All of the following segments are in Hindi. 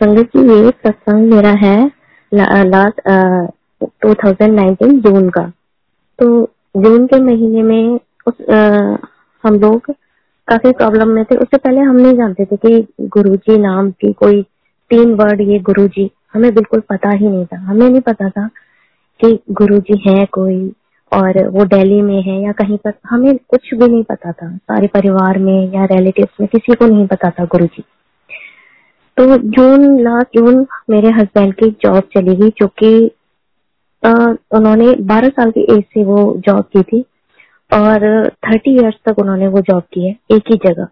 संगत जी ये सत्संग मेरा है last two thousand nineteen June का। तो जून के महीने में उस आ, हम लोग काफ़ी प्रॉब्लम में थे। उससे पहले हम नहीं जानते थे कि गुरुजी नाम की कोई तीन वर्ड ये गुरुजी हमें बिल्कुल पता ही नहीं था। हमें नहीं पता था कि गुरुजी है कोई और वो दिल्ली में है या कहीं पर। हमें कुछ भी नहीं पता था। सारे परिवार में या रिलेटिव में किसी को नहीं पता था गुरु जी तो जून लास्ट जून मेरे हस्बैंड की जॉब चली गई जो कि उन्होंने 12 साल की एज से वो जॉब की थी और 30 इयर्स तक उन्होंने वो जॉब की है एक ही जगह।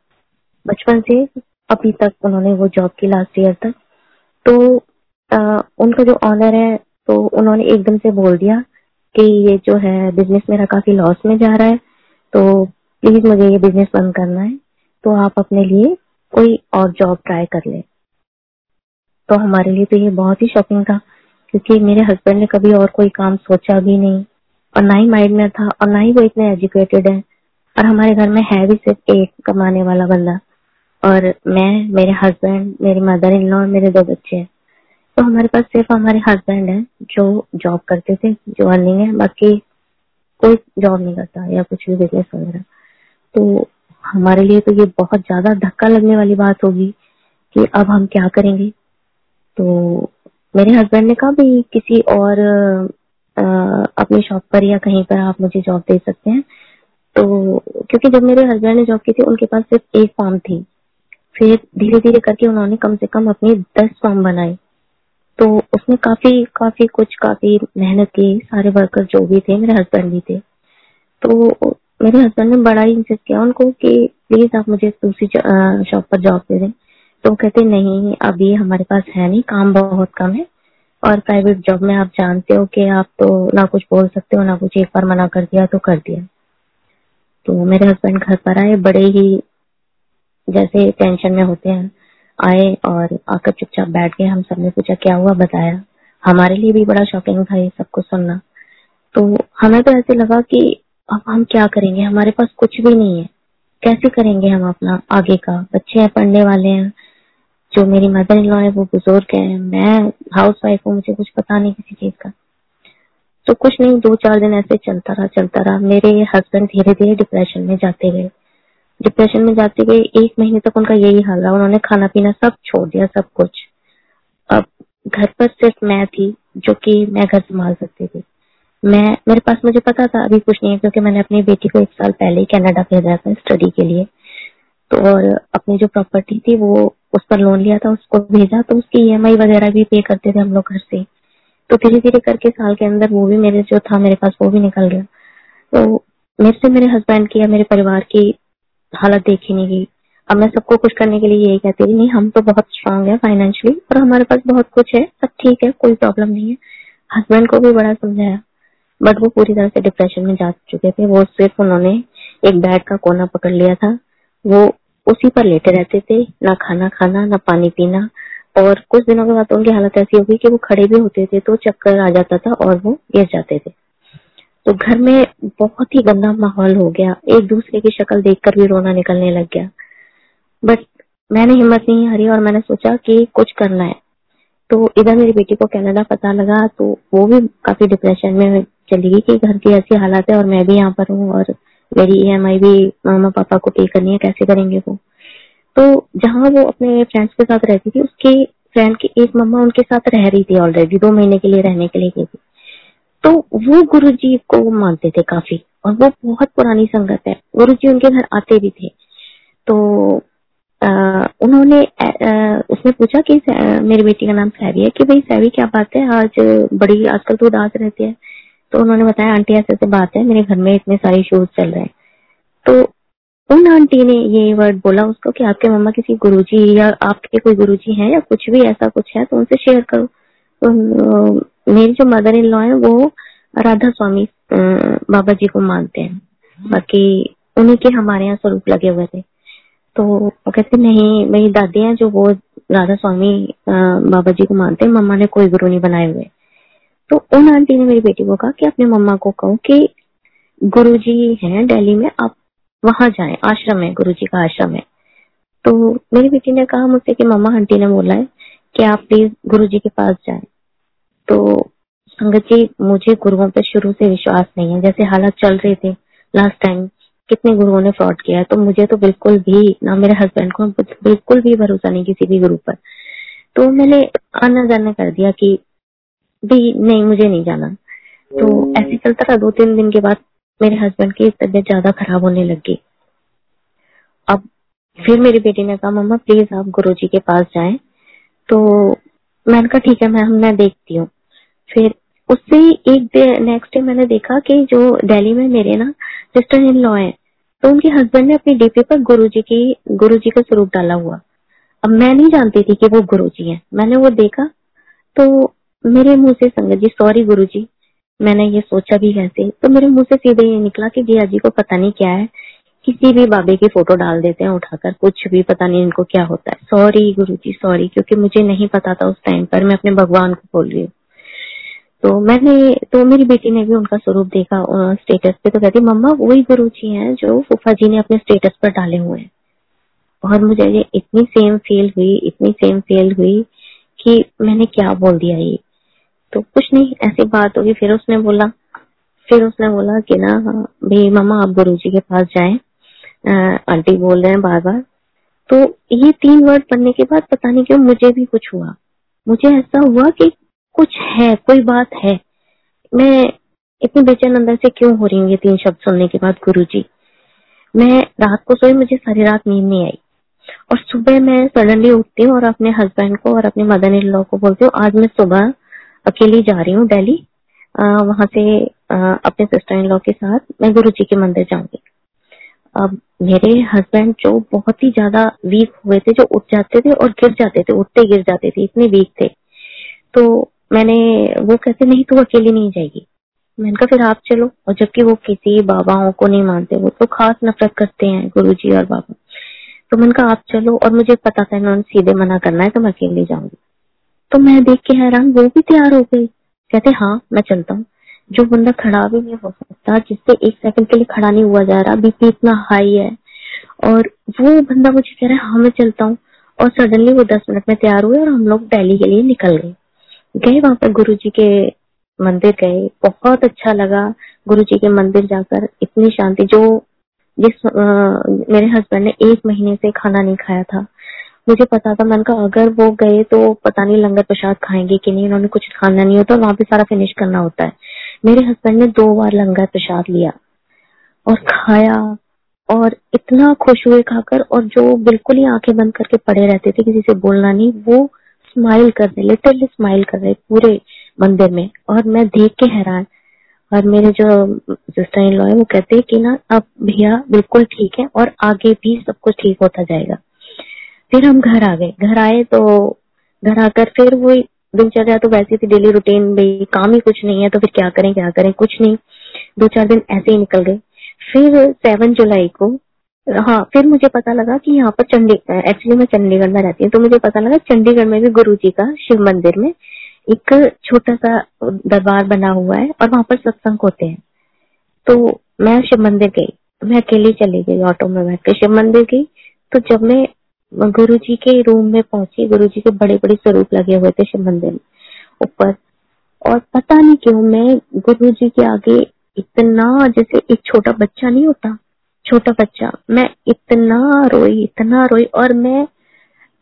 बचपन से अभी तक उन्होंने वो जॉब की लास्ट ईयर तक। तो आ, उनका जो ऑनर है तो उन्होंने एकदम से बोल दिया कि ये जो है बिज़नेस मेरा काफ़ी लॉस में जा रहा है तो प्लीज़ मुझे ये बिज़नेस बंद करना है तो आप अपने लिए कोई और जॉब ट्राई कर ले। तो हमारे लिए तो ये बहुत ही शॉकिंग था, क्योंकि मेरे हस्बैंड ने कभी और कोई काम सोचा भी नहीं और ना ही माइंड में था और ना ही वो इतने एजुकेटेड है। और हमारे घर में है भी सिर्फ़ एक कमाने वाला बंदा और मैं, मेरे हस्बैंड मेरे मदर इन लॉ और मेरे दो बच्चे हैं। तो हमारे पास सिर्फ़ हमारे हस्बैंड है जो जॉब करते थे, जो अर्निंग है, बाकी कोई जॉब नहीं करता या कुछ भी बिज़नेस वगैरह। तो हमारे लिए तो ये बहुत ज़्यादा धक्का लगने वाली बात होगी कि अब हम क्या करेंगे? तो मेरे हस्बैंड ने कहा भी किसी और आ, अपनी शॉप पर या कहीं पर आप मुझे जॉब दे सकते हैं। तो क्योंकि जब मेरे हस्बैंड ने जॉब की थी उनके पास सिर्फ़ एक फॉर्म थी। फिर धीरे धीरे करके उन्होंने कम से कम अपनी दस फॉर्म बनाए। तो उसमें काफ़ी काफ़ी कुछ काफ़ी मेहनत की सारे वर्कर जो भी थे मेरे हस्बैंड भी थे। तो मेरे हस्बैंड ने बड़ा ही इंसिस्ट किया उनको कि प्लीज़ आप मुझे दूसरी शॉप पर जॉब दे दें। तो कहते, नहीं, अभी हमारे पास है नहीं, काम बहुत कम है और प्राइवेट जॉब में आप जानते हो कि आप तो ना कुछ बोल सकते हो, ना कुछ एक बार मना कर दिया तो कर दिया। तो मेरे हस्बैंड घर पर आए, बड़े ही जैसे टेंशन में होते हैं। आए और आकर चुपचाप बैठ गए। हम सबने पूछा, क्या हुआ? बताया। हमारे लिए भी बड़ा शॉकिंग था ये सब कुछ सुनना। तो हमें तो ऐसे लगा कि अब हम क्या करेंगे? हमारे पास कुछ भी नहीं है। कैसे करेंगे हम अपना आगे का? बच्चे हैं, पढ़ने वाले हैं। जो मेरी मदर इन लॉ है, वो बुज़ुर्ग है। मैं हाउस वाइफ हूँ, मुझे कुछ पता नहीं किसी चीज़ का। तो कुछ नहीं दो चार दिन ऐसे चलता रहा चलता रहा। मेरे हस्बैंड धीरे धीरे डिप्रेशन में जाते गए। डिप्रेशन में जाते गए, एक महीने तक उनका यही हाल रहा। उन्होंने खाना पीना सब छोड़ दिया, सब कुछ। अब घर पर सिर्फ़ मैं थी, जो कि मैं घर संभाल सकती थी। मैं, मेरे पास मुझे पता था, अभी कुछ नहीं है, क्योंकि मैंने अपनी बेटी को एक साल पहले ही कनाडा भेजा था स्टडी के लिए। तो और अपनी जो प्रॉपर्टी थी, वो उस पर लोन लिया था, उसको भेजा तो उसकी ई वगैरह भी पे करते थे हम लोग घर से। तो धीरे धीरे करके साल के अंदर वो भी मेरे जो था, मेरे पास वो भी निकल गया। तो मेरे से मेरे हस्बैंड की या मेरे परिवार की हालत देखी नहीं गई। अब मैं सबको कुछ करने के लिए यही कहती थी नहीं, हम तो बहुत स्ट्रांग है फाइनेंशियली और हमारे पास बहुत कुछ है, सब ठीक है, कोई प्रॉब्लम नहीं है। हस्बैंड को भी बड़ा समझाया। बट वो पूरी तरह से डिप्रेशन में जा चुके थे। वो सिर्फ़ उन्होंने एक बेड का कोना पकड़ लिया था। वो उसी पर लेटे रहते थे, ना खाना खाना, ना पानी पीना। और कुछ दिनों के बाद तो उनकी हालत ऐसी हो गई कि वो खड़े भी होते थे तो चक्कर आ जाता था और वो गिर जाते थे। तो घर में बहुत ही गंदा माहौल हो गया। एक दूसरे की शक्ल देखकर भी रोना निकलने लग गया। बट मैंने हिम्मत नहीं हारी और मैंने सोचा कि कुछ करना है। तो इधर मेरी बेटी को कनाडा पता लगा तो वो भी काफ़ी डिप्रेशन में चली गई कि घर की ऐसी हालात है और मैं भी यहाँ पर हूँ और मेरी ई भी मामा पापा को पे करनी है कैसे करेंगे वो? तो जहाँ वो अपने फ्रेंड्स के साथ रहती थी उसके फ्रेंड की एक मम्मा उनके साथ रह रही थी ऑलरेडी दो महीने के लिए रहने के लिए गई थी। तो वो गुरु जी को मानते थे काफ़ी और वो बहुत पुरानी संगत है। गुरु जी उनके घर आते भी थे। तो आ, उन्होंने आ, उसने पूछा कि मेरी बेटी का नाम सैवी है? कि भाई सैवी क्या बात है? आज बड़ी आजकल तो उदास रहती है। तो उन्होंने बताया, आंटी, ऐसे ऐसे बात है, मेरे घर में इतने सारे शूज़ चल रहे हैं। तो उन आंटी ने ये वर्ड बोला उसको कि आपके मम्मा किसी गुरुजी या आपके कोई गुरुजी हैं या कुछ भी ऐसा कुछ है तो उनसे शेयर करो। तो मेरी जो मदर इन लॉ है, वो राधा स्वामी बाबा जी को मानते हैं। बाकी उन्हीं के हमारे यहाँ स्वरूप लगे हुए थे। तो वो कहते, नहीं, मेरी दादी हैं जो वो राधा स्वामी बाबा जी को मानते हैं, मम्मा ने कोई गुरु नहीं बनाए हुए। तो उन आंटी ने मेरी बेटी को कहा कि अपने मम्मा को कहो कि गुरुजी हैं दिल्ली में, आप वहाँ जाएँ, आश्रम है गुरुजी का आश्रम है तो मेरी बेटी ने कहा मुझसे कि मम्मा आंटी ने बोला है कि आप प्लीज़ गुरु जी के पास जाए। तो संगत जी, मुझे गुरुओं पर शुरू से विश्वास नहीं है। जैसे हालात चल रहे थे लास्ट टाइम कितने गुरुओं ने फ्रॉड किया है तो मुझे तो बिल्कुल भी, ना मेरे हस्बैंड को, बिल्कुल भी भरोसा नहीं किसी भी गुरु पर। तो मैंने आना जाना कर दिया कि भी नहीं मुझे नहीं जाना। तो ऐसे चलता रहा दो तीन दिन के बाद मेरे हस्बैंड की तबीयत ज़्यादा खराब होने लगी अब फिर मेरी बेटी ने कहा मम्मा प्लीज़ आप गुरु जी के पास जाए। तो मैंने कहा ठीक है मैम मैं देखती हूँ। फिर उससे एक नेक्स्ट डे मैंने देखा कि जो दिल्ली में मेरे ना सिस्टर इन लॉ है तो उनके हस्बैंड ने अपनी डीपी पर गुरु जी की गुरु जी का स्वरूप डाला हुआ। अब मैं नहीं जानती थी कि वो गुरु जी है। मैंने वो देखा तो मेरे मुँह से संगत जी सॉरी गुरु जी मैंने ये सोचा भी कैसे? तो मेरे मुँह से सीधे ये निकला कि जिया जी को पता नहीं क्या है। किसी भी बाबे की फ़ोटो डाल देते हैं, उठाकर, कुछ भी, पता नहीं इनको क्या होता है। सॉरी गुरु जी सॉरी क्योंकि मुझे नहीं पता था उस टाइम पर, मैं अपने भगवान को बोल रही हूँ। तो मैंने तो मेरी बेटी ने भी उनका स्वरूप देखा स्टेटस पे तो कहती, मम्मा, वही गुरु जी है जो फूफा जी ने अपने स्टेटस पर डाले हुए हैं। और मुझे ये इतनी सेम फील हुई, इतनी सेम फील हुई कि मैंने क्या बोल दिया ये? तो कुछ नहीं, ऐसी बात होगी। फिर उसने बोला, फिर उसने बोला कि ना, भाई मामा, आप गुरु जी के पास जाए। आंटी बोल रहे हैं बार बार तो ये तीन वर्ड पढ़ने के बाद पता नहीं क्यों मुझे भी कुछ हुआ। मुझे ऐसा हुआ कि कुछ है, कोई बात है। मैं इतनी बेचैन अंदर से क्यों हो रही हूँ ये तीन शब्द सुनने के बाद गुरु जी मैं रात को सोई, मुझे सारी रात नींद नहीं आई। और सुबह मैं सडनली उठती हूँ और अपने हस्बैंड को और अपने मदर इन लॉ को बोलती हूँ, आज मैं सुबह अकेली जा रही हूँ दिल्ली। वहाँ से आ, अपने सिस्टर इन लॉ के साथ मैं गुरु जी के मंदिर जाऊँगी। अब मेरे हस्बैंड जो बहुत ही ज़्यादा वीक हुए थे जो उठ जाते थे और गिर जाते थे उठते गिर जाते थे इतने वीक थे। तो मैंने वो कहते नहीं तू अकेली नहीं जाएगी। मैंने कहा फिर आप चलो। और जबकि वो किसी बाबाओं को नहीं मानते वो तो खास नफरत करते हैं गुरु जी और बाबा। तो मैंने कहा आप चलो और मुझे पता था इन्होंने सीधे मना करना है तो मैं अकेली जाऊँगी। तो मैं देख के हैरान वो भी तैयार हो गई। कहते हाँ मैं चलता हूँ। जो बंदा खड़ा भी नहीं हो सकता जिससे एक सेकंड के लिए खड़ा नहीं हुआ जा रहा बीपी इतना हाई है। और वो बंदा मुझे कह रहा है हाँ मैं चलता हूँ। और सडनली वो दस मिनट में तैयार हुए और हम लोग दिल्ली के लिए निकल गए। गए वहाँ पर गुरु जी के मंदिर गए। बहुत अच्छा लगा गुरु जी के मंदिर जाकर। इतनी शांति जो जिस आ, मेरे हस्बैंड ने एक महीने से खाना नहीं खाया था। मुझे पता था, मैंने कहा, अगर वो गए तो पता नहीं लंगर प्रसाद खाएँगे कि नहीं, उन्होंने कुछ खाना नहीं होता, वहाँ पे सारा फिनिश करना होता है। मेरे हस्बैंड ने दो बार लंगर प्रसाद लिया और खाया और इतना खुश हुए खाकर और जो बिल्कुल ही आँखें बंद करके पड़े रहते थे, किसी से बोलना नहीं, वो स्माइल कर रहे लिटरली स्माइल कर रहे पूरे मंदिर में और मैं देख के हैरान। और मेरे जो सिस्टर इन लॉ है, वो कहते हैं कि ना, अब भैया बिल्कुल ठीक है और आगे भी सब कुछ ठीक होता जाएगा। फिर हम घर आ गए। घर आए तो घर आकर फिर वो दिनचर्या तो वैसी थी डेली रूटीन भाई काम ही कुछ नहीं है तो फिर क्या करें क्या करें? कुछ नहीं। दो चार दिन ऐसे ही निकल गए। फिर सेवन जुलाई को हाँ फिर मुझे पता लगा कि यहाँ पर चंडीगढ़ एक्चुअली मैं चंडीगढ़ में रहती हूँ तो मुझे पता लगा चंडीगढ़ में भी गुरु जी का शिव मंदिर में एक छोटा सा दरबार बना हुआ है और वहाँ पर सत्संग होते हैं। तो मैं शिव मंदिर गई मैं अकेली चली गई, ऑटो में बैठ के शिव मंदिर गई। तो जब मैं गुरु जी के रूम में पहुँची। गुरु जी के बड़े बड़े स्वरूप लगे हुए थे शिव मंदिर में, ऊपर। और पता नहीं क्यों मैं गुरु जी के आगे इतना, जैसे एक छोटा बच्चा नहीं होता, छोटा बच्चा, मैं इतना रोई इतना रोई और मैं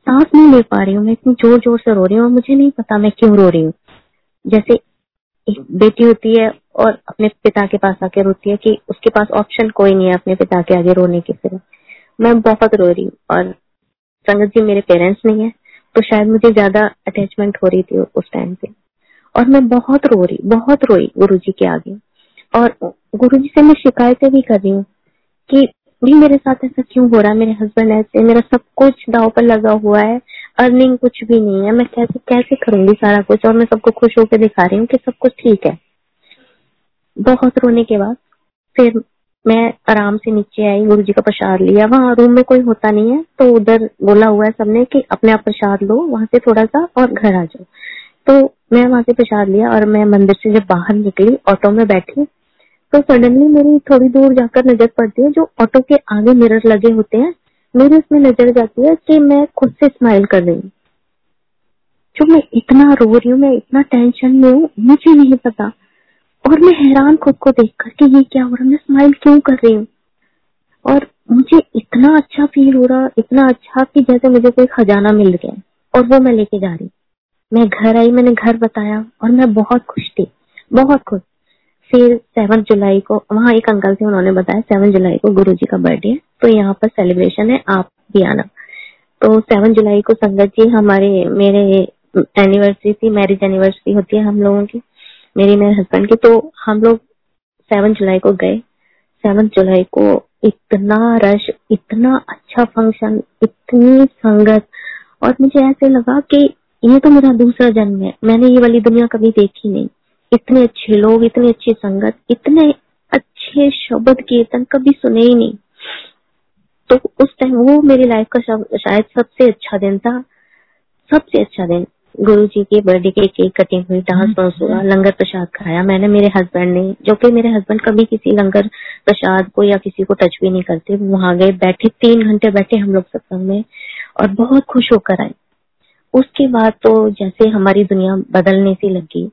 सांस नहीं ले पा रही हूँ, मैं इतनी ज़ोर ज़ोर से रो रही हूँ और मुझे नहीं पता मैं क्यों रो रही हूँ। जैसे एक बेटी होती है और अपने पिता के पास आके रोती है कि उसके पास ऑप्शन कोई नहीं है अपने पिता के आगे रोने के सिर्फ़ मैं बहुत रो रही हूँ और संगत जी, मेरे पेरेंट्स नहीं है तो शायद मुझे ज़्यादा अटैचमेंट हो रही थी उस टाइम पे। और मैं बहुत रो रही, बहुत रोई गुरु जी के आगे। और गुरु जी से मैं शिकायतें भी कर रही हूँ कि भी मेरे साथ ऐसा क्यों हो रहा है, मेरे हस्बैंड ऐसे, मेरा सब कुछ दाव पर लगा हुआ है अर्निंग कुछ भी नहीं है, मैं कैसे कैसे करूँगी सारा कुछ? और मैं सबको खुश होकर दिखा रही हूँ कि सब कुछ ठीक है। बहुत रोने के बाद फिर मैं आराम से नीचे आई, गुरु जी का प्रसाद लिया। वहाँ रूम में कोई होता नहीं है तो उधर बोला हुआ है सबने कि अपने आप प्रसाद लो, वहाँ से थोड़ा सा और घर आ जाओ। तो मैं वहाँ से प्रसाद लिया और मैं मंदिर से जब बाहर निकली ऑटो में बैठी तो सडनली मेरी थोड़ी दूर जाकर नज़र पड़ती है, जो ऑटो के आगे मिरर लगे होते हैं, मेरी उसमें नज़र जाती है कि मैं खुद से स्माइल कर रही हूँ। जो मैं इतना रो रही हूँ, मैं इतना टेंशन में हूँ, मुझे नहीं पता। और मैं हैरान खुद को देख कर कि ये क्या हो रहा है? मैं स्माइल क्यों कर रही हूँ? और मुझे इतना अच्छा फील हो रहा, इतना अच्छा कि जैसे मुझे कोई खजाना मिल गया और वो मैं लेके जा रही मैं घर आई, मैंने घर बताया और मैं बहुत खुश थी, बहुत खुश। फिर सेवन जुलाई को, वहाँ एक अंकल थे उन्होंने बताया सेवन जुलाई को गुरु जी का बर्थडे है तो यहाँ पर सेलिब्रेशन है, आप भी आना। तो सेवन जुलाई को संगत जी हमारे, मेरे एनिवर्सरी थी मैरिज एनिवर्सरी होती है हम लोगों की। मेरी मेरे हस्बैंड की तो हम लोग सेवन जुलाई को गए। सेवन जुलाई को इतना रश इतना अच्छा फ़ंक्शन इतनी संगत। और मुझे ऐसे लगा कि ये तो मेरा दूसरा जन्म है। मैंने ये वाली दुनिया कभी देखी नहीं। इतने अच्छे लोग, इतनी अच्छी संगत, इतने अच्छे शब्द कीर्तन कभी सुने ही नहीं। तो उस टाइम वो मेरी लाइफ का शायद सबसे अच्छा दिन था। सबसे अच्छा दिन। गुरु जी के बर्थडे के केक कटिंग हुई डांस वांस हुआ लंगर प्रसाद खाया। मैंने मेरे हस्बैंड ने जो कि मेरे हस्बैंड कभी किसी लंगर प्रसाद को या किसी को टच भी नहीं करते वहाँ गए बैठे तीन घंटे बैठे हम लोग सत्संग में और बहुत खुश होकर आए। उसके बाद तो जैसे हमारी दुनिया बदलने सी लगी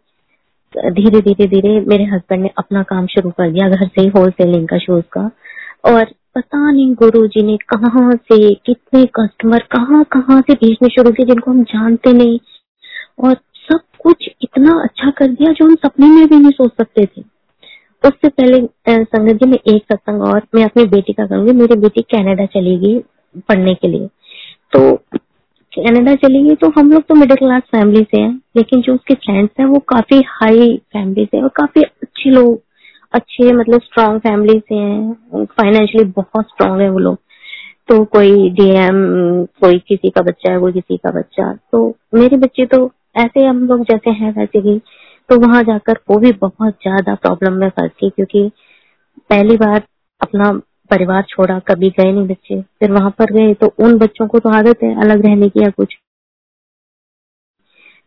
धीरे धीरे धीरे मेरे हस्बैंड ने अपना काम शुरू कर दिया घर से होल सेलिंग का शूज़ का। और पता नहीं गुरु जी ने कहा से कितने कस्टमर कहाँ कहाँ से भेजने शुरू किए जिनको हम जानते नहीं। और सब कुछ इतना अच्छा कर दिया जो हम सपने में भी नहीं सोच सकते थे। उससे पहले संगत जी, में एक सत्संग और मैं अपनी बेटी का करूँगी। मेरी बेटी कनाडा चली गई पढ़ने के लिए। तो कनाडा चली गई तो हम लोग तो मिडिल क्लास फैमिली से हैं, लेकिन जो उसके फ्रेंड्स हैं, वो काफ़ी हाई फैमिली से और काफ़ी अच्छे लोग, अच्छे मतलब स्ट्रांग फैमिली से हैं। फाइनेंशियली बहुत स्ट्रांग है वो लोग। तो कोई डीएम कोई किसी का बच्चा है, कोई किसी का बच्चा। तो मेरे बच्चे तो ऐसे हम लोग जैसे हैं वैसे ही तो वहाँ जाकर वो भी बहुत ज़्यादा प्रॉब्लम में फंसी क्योंकि पहली बार अपना परिवार छोड़ा, कभी गए नहीं बच्चे, फिर वहाँ पर गए तो उन बच्चों को तो आदत है अलग रहने की या कुछ।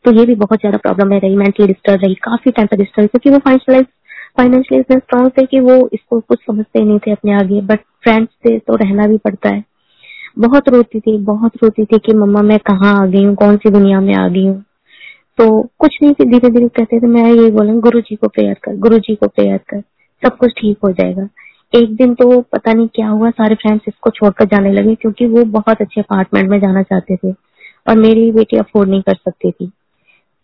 तो ये भी बहुत ज़्यादा प्रॉब्लम में रही मेंटली डिस्टर्ब रही, काफ़ी टाइम पर डिस्टर्ब क्योंकि वो फाइनेंशियलाइज फाइनेंशियली इतने स्ट्रॉन्ग थे कि वो इसको कुछ समझते ही नहीं थे अपने आगे बट फ्रेंड्स से तो रहना भी पड़ता है। बहुत रोती थी, बहुत रोती थी कि मम्मा मैं कहाँ आ गई हूँ, कौन सी दुनिया में आ गई हूँ। तो कुछ नहीं थी धीरे धीरे कहते थे मैं यही बोला गुरु जी को प्रेयर कर गुरु जी को प्रेयर कर, सब कुछ ठीक हो जाएगा। एक दिन तो पता नहीं क्या हुआ, सारे फ्रेंड्स इसको छोड़कर जाने लगे, क्योंकि वो बहुत अच्छे अपार्टमेंट में जाना चाहते थे और मेरी बेटी अफोर्ड नहीं कर सकती थी।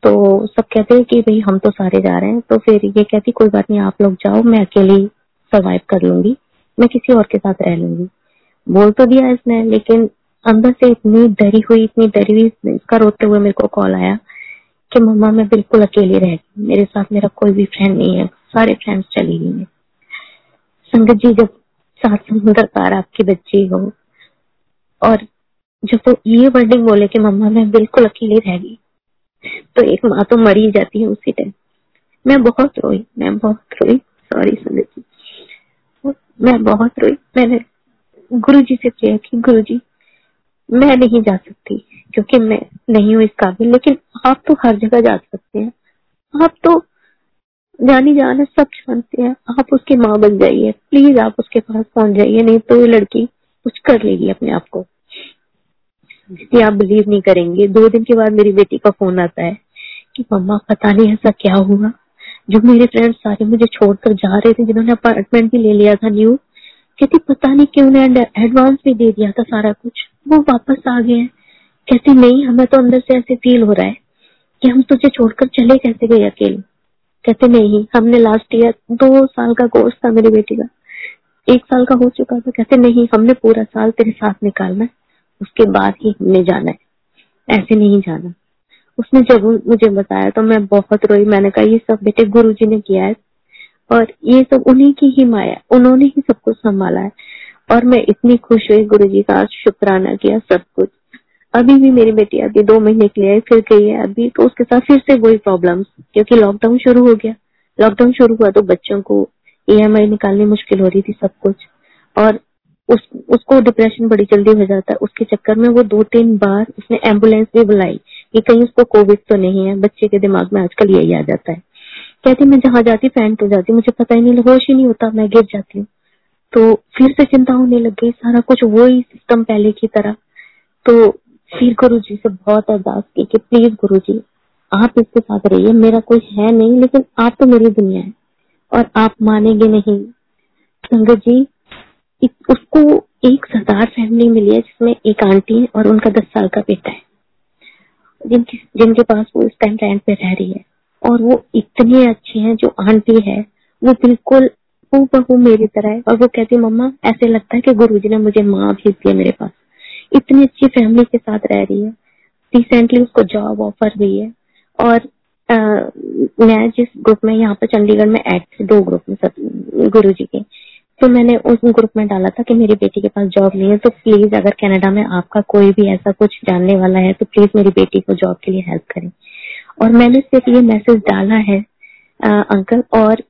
तो सब कहते हैं कि भाई, हम तो सारे जा रहे हैं तो फिर ये कहती, कोई बात नहीं, आप लोग जाओ, मैं अकेली सर्वाइव कर लूँगी, मैं किसी और के साथ रह लूँगी। बोल तो दिया इसने, लेकिन अंदर से इतनी डरी हुई, इतनी डरी हुई, इसका रोते हुए मेरे को कॉल आया। कि मम्मा, मैं बिल्कुल अकेली रह गई मेरे साथ मेरा कोई भी फ्रेंड नहीं है। सारे फ्रेंड्स चली गई संगत जी, जब सात समुद्र पार आपकी बच्ची हो, और जब वो ये वर्डिंग बोले कि मम्मा, मैं बिल्कुल अकेली रह गई तो एक माँ तो मर ही जाती है उसी टाइम मैं बहुत रोई, मैं बहुत रोई। सॉरी संगत जी। मैं बहुत रोई। मैंने गुरु जी से प्रेयर की गुरु जी मैं नहीं जा सकती, क्योंकि मैं नहीं हूँ इस काबिल, लेकिन आप तो हर जगह जा सकते हैं। आप तो जानी जान है सब जानते हैं। आप उसकी माँ बन जाइए। प्लीज़ आप उसके पास पहुँच जाइए, नहीं तो ये लड़की कुछ कर लेगी अपने आप को। जिससे आप बिलीव नहीं करेंगे। दो दिन के बाद मेरी बेटी का फ़ोन आता है कि मम्मा, पता नहीं ऐसा क्या हुआ। जो मेरे फ्रेंड्स सारे मुझे छोड़कर जा रहे थे, जिन्होंने अपार्टमेंट भी ले लिया था न्यू कहती, पता नहीं क्यों ने एडवांस भी दे दिया था सारा कुछ। वो वापस आ गए कहती, नहीं, हमें तो अंदर से ऐसे फील हो रहा है। कि हम तुझे छोड़कर चले कैसे गए अकेले? कहते, नहीं, हमने लास्ट ईयर दो साल का कोर्स था मेरी बेटी का। एक साल का हो चुका था। कहते, नहीं, हमने पूरा साल तेरे साथ निकालना है। उसके बाद ही हमने जाना है। ऐसे नहीं जाना। उसने जब मुझे बताया तो मैं बहुत रोई। मैंने कहा, ये सब बेटे गुरु जी ने किया है। और ये सब उन्हीं की ही माया उन्होंने ही सब कुछ संभाला है। और मैं इतनी खुश हुई गुरु जी का शुक्राना किया, सब कुछ। अभी भी मेरी बेटी अभी दो महीने के लिए फिर गई है अभी तो उसके साथ फिर से वही प्रॉब्लम क्योंकि लॉकडाउन शुरू हो गया। लॉकडाउन शुरू हुआ तो बच्चों को ई निकालनी मुश्किल हो रही थी सब कुछ। और उस, उसको डिप्रेशन बड़ी जल्दी हो जाता है। उसके चक्कर में वो दो तीन बार उसने एंबुलेंस भी बुलाई कि कहीं उसको कोविड तो नहीं है, बच्चे के दिमाग में आजकल यही आ जाता है। कहती, मैं जहाँ जाती फैंट हो जाती मुझे पता ही नहीं, होश ही नहीं होता, मैं गिर जाती हूँ। तो फिर से चिंता होने लग गई, सारा कुछ वही सिस्टम पहले की तरह। तो फिर गुरु जी से बहुत अरदास की कि प्लीज़ गुरु जी आप इसके साथ रहिए, मेरा कोई है नहीं, लेकिन आप तो मेरी दुनिया है और आप मानेंगे नहीं। संगत जी उसको एक सरदार फैमिली मिली है जिसमें एक आंटी और उनका दस साल का बेटा है। जिनकी, जिनके पास वो इस टाइम रेंट पे रह रही है और वो इतने अच्छे हैं, जो आंटी है, वो बिल्कुल मेरी तरह है और वो कहती है, मम्मा, ऐसे लगता है कि गुरुजी ने मुझे माँ भेज दिया मेरे पास। इतनी अच्छी फैमिली के साथ रह रही है। रिसेंटली उसको जॉब ऑफ़र हुई है। और आ, मैं जिस ग्रुप में यहाँ पर चंडीगढ़ में थे दो ग्रुप में सब गुरु जी के तो मैंने उस ग्रुप में डाला था कि मेरी बेटी के पास जॉब नहीं है तो प्लीज़ अगर कनाडा में आपका कोई भी ऐसा कुछ जानने वाला है तो प्लीज़ मेरी बेटी को जॉब के लिए हेल्प करें। और मैंने सिर्फ़ ये मैसेज डाला है आ, अंकल और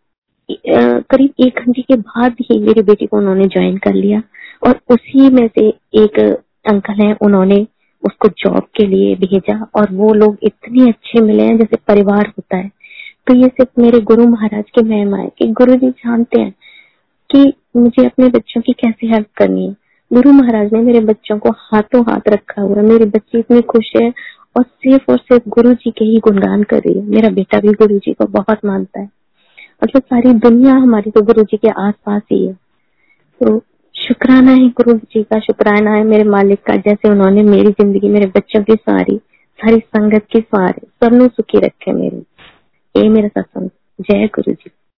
करीब एक घंटे के बाद ही मेरी बेटी को उन्होंने ज्वाइन कर लिया। और उसी में से एक अंकल हैं, उन्होंने उसको जॉब के लिए भेजा और वो लोग इतने अच्छे मिले हैं, जैसे परिवार होता है। तो ये सिर्फ़ मेरे गुरु महाराज के महिमा है कि गुरु जी जानते हैं कि मुझे अपने बच्चों की कैसे हेल्प करनी है। गुरु महाराज ने मेरे बच्चों को हाथों हाथ रखा हुआ मेरे बच्चे इतनी खुश है और सिर्फ़ और सिर्फ़ गुरु जी के ही गुणगान कर रही है। मेरा बेटा भी गुरु जी को बहुत मानता है। मतलब सारी दुनिया हमारी तो गुरु जी के आस पास ही है। तो शुक्राना है गुरु जी का, शुक्राना है मेरे मालिक का, जैसे उन्होंने मेरी ज़िंदगी, मेरे बच्चों की सारी सारी संगत की सारी सबनों सुखी रखे मेरे। ये मेरा सत्संग, जय गुरु जी।